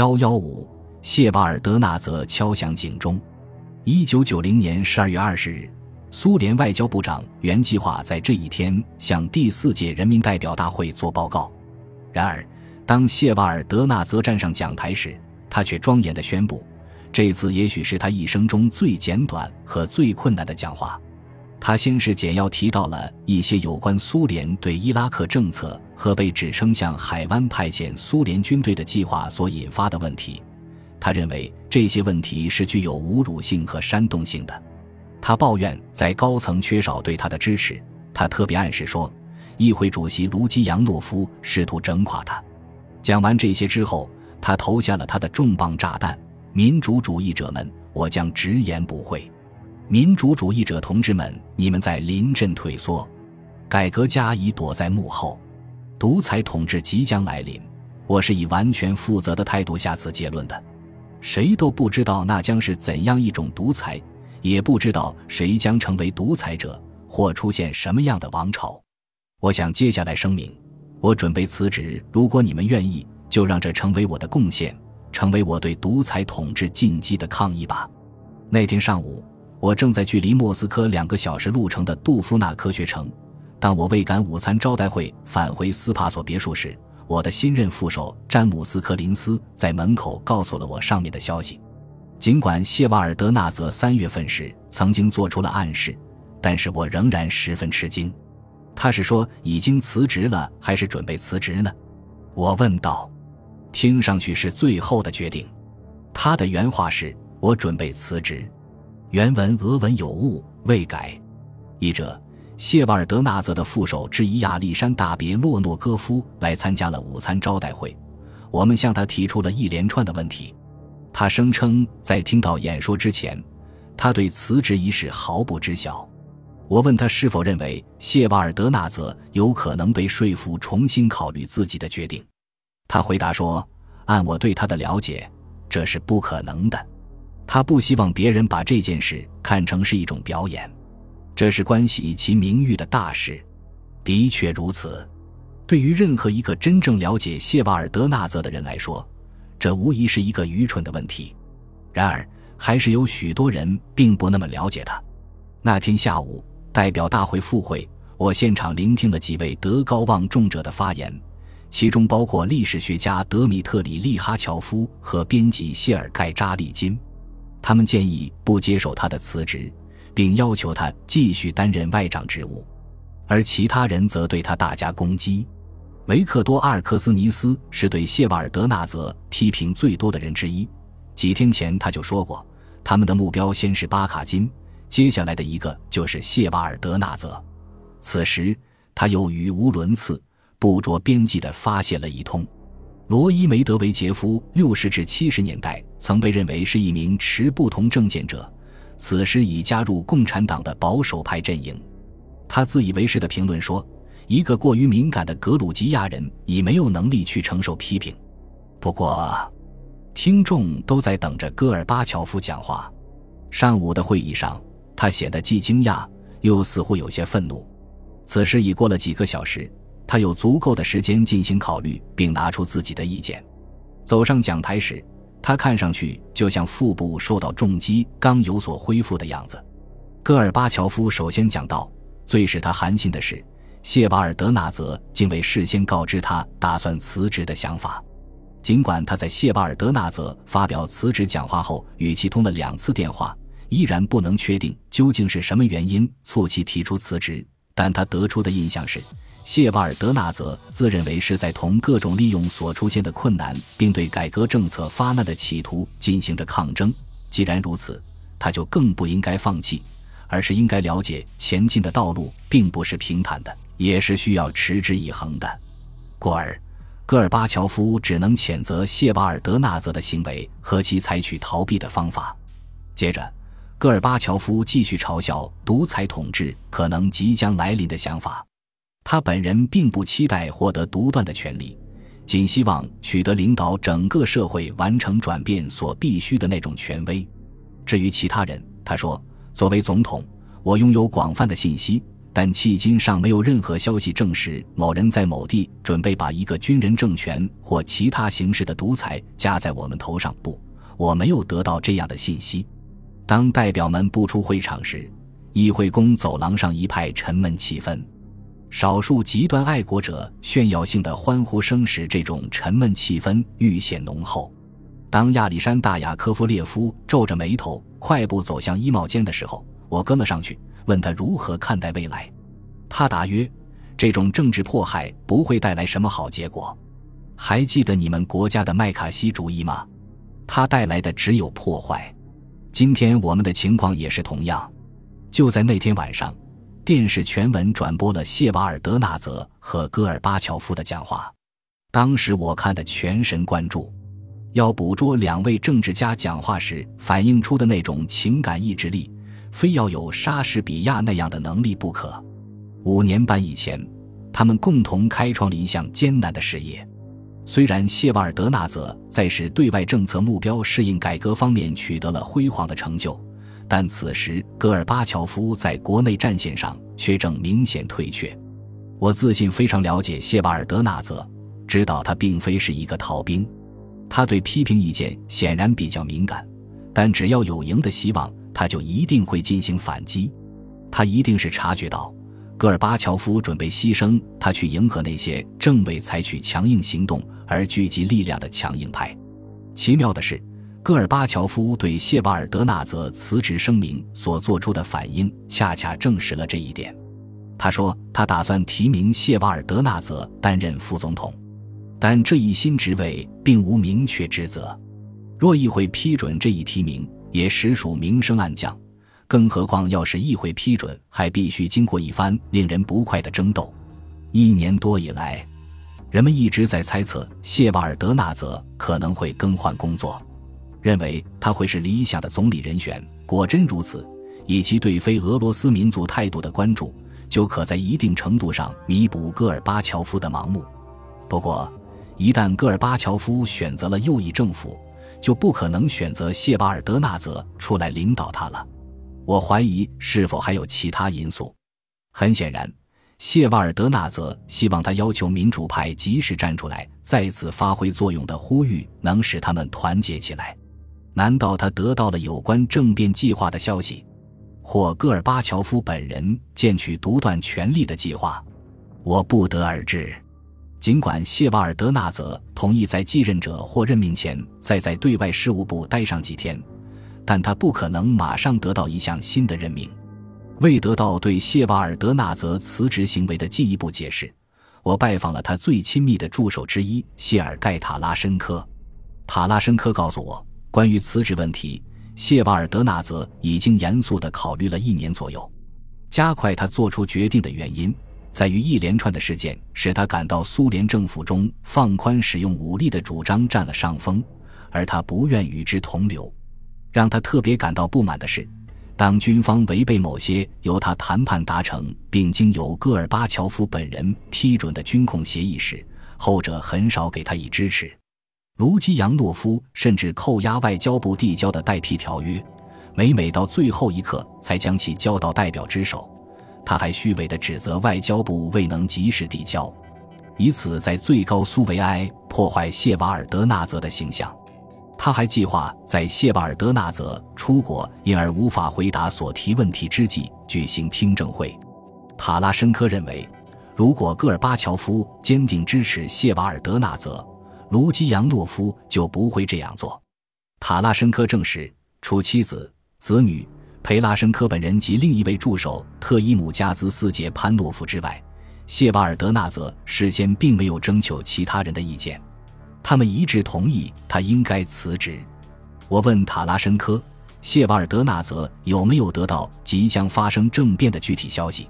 幺幺五，谢瓦尔德纳泽敲响警钟。一九九零年十二月二十日，苏联外交部长原计划在这一天向第四届人民代表大会做报告。然而，当谢瓦尔德纳泽站上讲台时，他却庄严地宣布，这次也许是他一生中最简短和最困难的讲话。他先是简要提到了一些有关苏联对伊拉克政策和被指称向海湾派遣苏联军队的计划所引发的问题。他认为这些问题是具有侮辱性和煽动性的。他抱怨在高层缺少对他的支持。他特别暗示说，议会主席卢基扬诺夫试图整垮他。讲完这些之后，他投下了他的重磅炸弹：“民主主义者们，我将直言不讳。”民主主义者同志们，你们在临阵退缩，改革家已躲在幕后，独裁统治即将来临。我是以完全负责的态度下此结论的。谁都不知道那将是怎样一种独裁，也不知道谁将成为独裁者或出现什么样的王朝。我想接下来声明，我准备辞职。如果你们愿意，就让这成为我的贡献，成为我对独裁统治进击的抗议吧。那天上午。我正在距离莫斯科两个小时路程的杜夫纳科学城。当我为赶午餐招待会返回斯帕索别墅时，我的新任副手詹姆斯·柯林斯在门口告诉了我上面的消息。尽管谢瓦尔德纳泽三月份时曾经做出了暗示，但是我仍然十分吃惊。他是说已经辞职了，还是准备辞职呢？我问道。听上去是最后的决定。他的原话是：“我准备辞职。”原文俄文有误，未改。译者：谢瓦尔德纳泽的副手之一亚历山大别洛诺戈夫来参加了午餐招待会。我们向他提出了一连串的问题。他声称在听到演说之前，他对辞职一事毫不知晓。我问他是否认为谢瓦尔德纳泽有可能被说服重新考虑自己的决定。他回答说：“按我对他的了解，这是不可能的。”他不希望别人把这件事看成是一种表演，这是关系其名誉的大事。的确如此，对于任何一个真正了解谢瓦尔德纳泽的人来说，这无疑是一个愚蠢的问题。然而，还是有许多人并不那么了解他。那天下午，代表大会复会，我现场聆听了几位德高望重者的发言，其中包括历史学家德米特里·利哈乔夫和编辑谢尔盖·扎利金。他们建议不接受他的辞职，并要求他继续担任外长职务，而其他人则对他大加攻击。维克多·阿尔克斯尼斯是对谢瓦尔德纳泽批评最多的人之一。几天前他就说过，他们的目标先是巴卡金，接下来的一个就是谢瓦尔德纳泽。此时他又语无伦次、不着边际地发泄了一通。罗伊梅德韦杰夫六十至七十年代曾被认为是一名持不同政见者，此时已加入共产党的保守派阵营。他自以为是的评论说：“一个过于敏感的格鲁吉亚人已没有能力去承受批评。”不过，听众都在等着戈尔巴乔夫讲话。上午的会议上，他显得既惊讶又似乎有些愤怒。此时已过了几个小时。他有足够的时间进行考虑，并拿出自己的意见。走上讲台时，他看上去就像腹部受到重击刚有所恢复的样子。戈尔巴乔夫首先讲到，最使他寒心的是，谢瓦尔德纳泽竟未事先告知他打算辞职的想法。尽管他在谢瓦尔德纳泽发表辞职讲话后与其通了两次电话，依然不能确定究竟是什么原因促其提出辞职，但他得出的印象是。谢瓦尔德纳泽自认为是在同各种利用所出现的困难，并对改革政策发难的企图进行着抗争。既然如此，他就更不应该放弃，而是应该了解前进的道路并不是平坦的，也是需要持之以恒的。故而，戈尔巴乔夫只能谴责谢瓦尔德纳泽的行为和其采取逃避的方法。接着，戈尔巴乔夫继续嘲笑独裁统治可能即将来临的想法。他本人并不期待获得独断的权利，仅希望取得领导整个社会完成转变所必须的那种权威。至于其他人，他说：“作为总统，我拥有广泛的信息，但迄今尚没有任何消息证实某人在某地准备把一个军人政权或其他形式的独裁加在我们头上。不，我没有得到这样的信息。当代表们步出会场时，议会宫走廊上一派沉闷气氛，少数极端爱国者炫耀性的欢呼声使这种沉闷气氛愈显浓厚。当亚历山大·雅科夫列夫皱着眉头快步走向衣帽间的时候，我跟了上去。问他如何看待未来，他答曰：“这种政治迫害不会带来什么好结果。还记得你们国家的麦卡锡主义吗？它带来的只有破坏。今天我们的情况也是同样。就在那天晚上，电视全文转播了谢瓦尔德纳泽和戈尔巴乔夫的讲话。当时我看得全神贯注，要捕捉两位政治家讲话时反映出的那种情感意志力。”非要有莎士比亚那样的能力不可。五年半以前，他们共同开创了一项艰难的事业。虽然谢瓦尔德纳泽在使对外政策目标适应改革方面取得了辉煌的成就，但此时戈尔巴乔夫在国内战线上却正明显退却。我自信非常了解谢瓦尔德纳泽，知道他并非是一个逃兵。他对批评意见显然比较敏感，但只要有赢的希望。他就一定会进行反击，他一定是察觉到戈尔巴乔夫准备牺牲他去迎合那些正为采取强硬行动而聚集力量的强硬派。奇妙的是，戈尔巴乔夫对谢瓦尔德纳泽辞职声明所做出的反应，恰恰证实了这一点。他说他打算提名谢瓦尔德纳泽担任副总统，但这一新职位并无明确职责。若议会批准这一提名。也实属明升暗降，更何况要是议会批准，还必须经过一番令人不快的争斗。一年多以来，人们一直在猜测谢瓦尔德纳泽可能会更换工作，认为他会是理想的总理人选。果真如此，以其对非俄罗斯民族态度的关注，就可在一定程度上弥补戈尔巴乔夫的盲目。不过，一旦戈尔巴乔夫选择了右翼政府，就不可能选择谢瓦尔德纳泽出来领导他了。我怀疑是否还有其他因素。很显然，谢瓦尔德纳泽希望他要求民主派及时站出来，再次发挥作用的呼吁能使他们团结起来。难道他得到了有关政变计划的消息，或戈尔巴乔夫本人建取独断权力的计划？我不得而知。尽管谢瓦尔德纳泽同意在继任者或任命前再在对外事务部待上几天，但他不可能马上得到一项新的任命。为得到对谢瓦尔德纳泽辞职行为的进一步解释，我拜访了他最亲密的助手之一谢尔盖塔拉申科。塔拉申科告诉我，关于辞职问题，谢瓦尔德纳泽已经严肃地考虑了一年左右。加快他做出决定的原因。在于一连串的事件使他感到苏联政府中放宽使用武力的主张占了上风，而他不愿与之同流。让他特别感到不满的是，当军方违背某些由他谈判达成并经由戈尔巴乔夫本人批准的军控协议时，后者很少给他以支持。卢基扬诺夫甚至扣押外交部递交的代批条约，每每到最后一刻才将其交到代表之手。他还虚伪地指责外交部未能及时递交，以此在最高苏维埃破坏谢瓦尔德纳泽的形象。他还计划在谢瓦尔德纳泽出国因而无法回答所提问题之际举行听证会。塔拉申科认为，如果戈尔巴乔夫坚定支持谢瓦尔德纳泽，卢基扬诺夫就不会这样做。塔拉申科证实，除妻子、子女。裴拉申科本人及另一位助手特伊姆加兹斯杰潘诺夫之外，谢瓦尔德纳泽事先并没有征求其他人的意见，他们一致同意他应该辞职。我问塔拉申科，谢瓦尔德纳泽有没有得到即将发生政变的具体消息？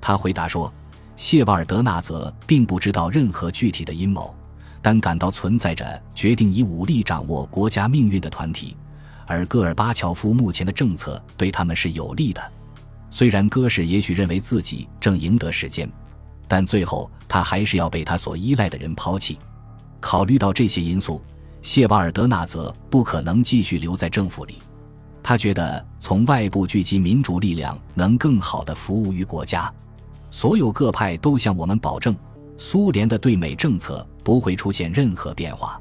他回答说，谢瓦尔德纳泽并不知道任何具体的阴谋，但感到存在着决定以武力掌握国家命运的团体。而戈尔巴乔夫目前的政策对他们是有利的，虽然戈氏也许认为自己正赢得时间，但最后他还是要被他所依赖的人抛弃。考虑到这些因素，谢瓦尔德纳泽不可能继续留在政府里。他觉得从外部聚集民主力量能更好地服务于国家。所有各派都向我们保证，苏联的对美政策不会出现任何变化。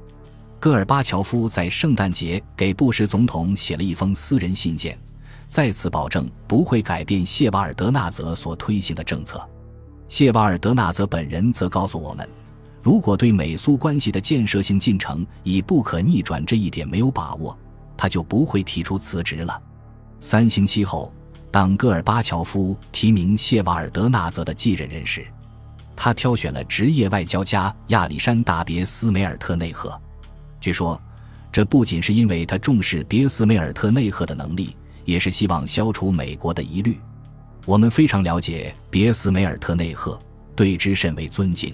戈尔巴乔夫在圣诞节给布什总统写了一封私人信件，再次保证不会改变谢瓦尔德纳泽所推行的政策。谢瓦尔德纳泽本人则告诉我们，如果对美苏关系的建设性进程已不可逆转这一点没有把握，他就不会提出辞职了。三星期后。当戈尔巴乔夫提名谢瓦尔德纳泽的继任人时，他挑选了职业外交家亚历山大·别斯梅尔特内赫。据说，这不仅是因为他重视别斯梅尔特内赫的能力，也是希望消除美国的疑虑。我们非常了解别斯梅尔特内赫，对之甚为尊敬。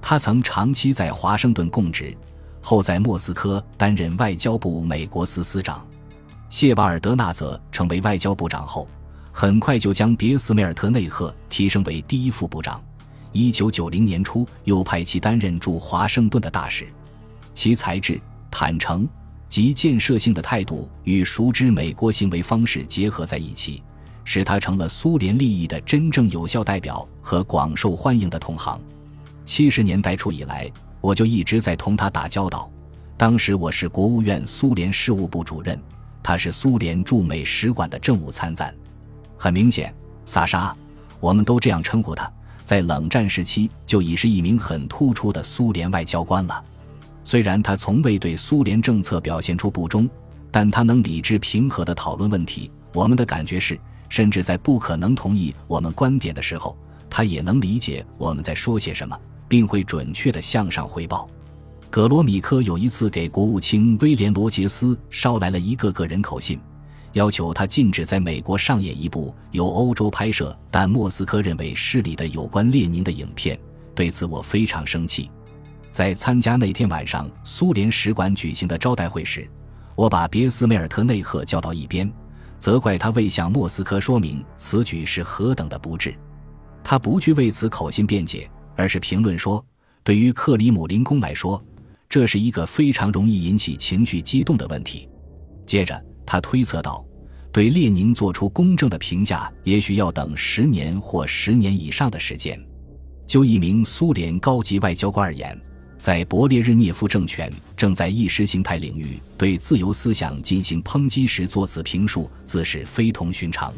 他曾长期在华盛顿供职，后在莫斯科担任外交部美国司司长。谢瓦尔德纳泽成为外交部长后。很快就将别斯梅尔特内赫提升为第一副部长。一九九零年初，又派其担任驻华盛顿的大使。其才智、坦诚及建设性的态度与熟知美国行为方式结合在一起，使他成了苏联利益的真正有效代表和广受欢迎的同行。七十年代初以来，我就一直在同他打交道。当时我是国务院苏联事务部主任，他是苏联驻美使馆的政务参赞。很明显，萨沙，我们都这样称呼他，在冷战时期就已是一名很突出的苏联外交官了。虽然他从未对苏联政策表现出不忠，但他能理智平和地讨论问题。我们的感觉是，甚至在不可能同意我们观点的时候，他也能理解我们在说些什么，并会准确地向上汇报。葛罗米科有一次给国务卿威廉·罗杰斯捎来了一个个人口信。要求他禁止在美国上演一部由欧洲拍摄但莫斯科认为失礼的有关列宁的影片。对此我非常生气。在参加那天晚上苏联使馆举行的招待会时，我把别斯梅尔特内赫叫到一边，责怪他未向莫斯科说明此举是何等的不智。他不去为此口信辩解，而是评论说：“对于克里姆林宫来说，这是一个非常容易引起情绪激动的问题。”接着。他推测道：“对列宁做出公正的评价，也许要等十年或十年以上的时间。就一名苏联高级外交官而言，在勃列日涅夫政权正在意识形态领域对自由思想进行抨击时作此评述，自是非同寻常。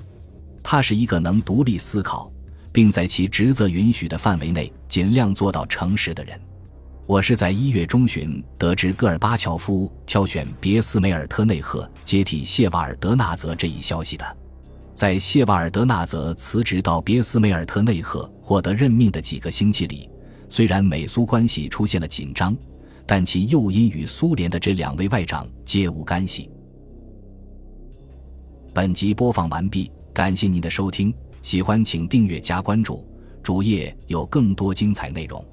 他是一个能独立思考，并在其职责允许的范围内尽量做到诚实的人。”我是在一月中旬得知戈尔巴乔夫挑选别斯梅尔特内赫接替谢瓦尔德纳泽这一消息的。在谢瓦尔德纳泽辞职到别斯梅尔特内赫获得任命的几个星期里，虽然美苏关系出现了紧张，但其诱因与苏联的这两位外长皆无干系。本集播放完毕，感谢您的收听，喜欢请订阅加关注，主页有更多精彩内容。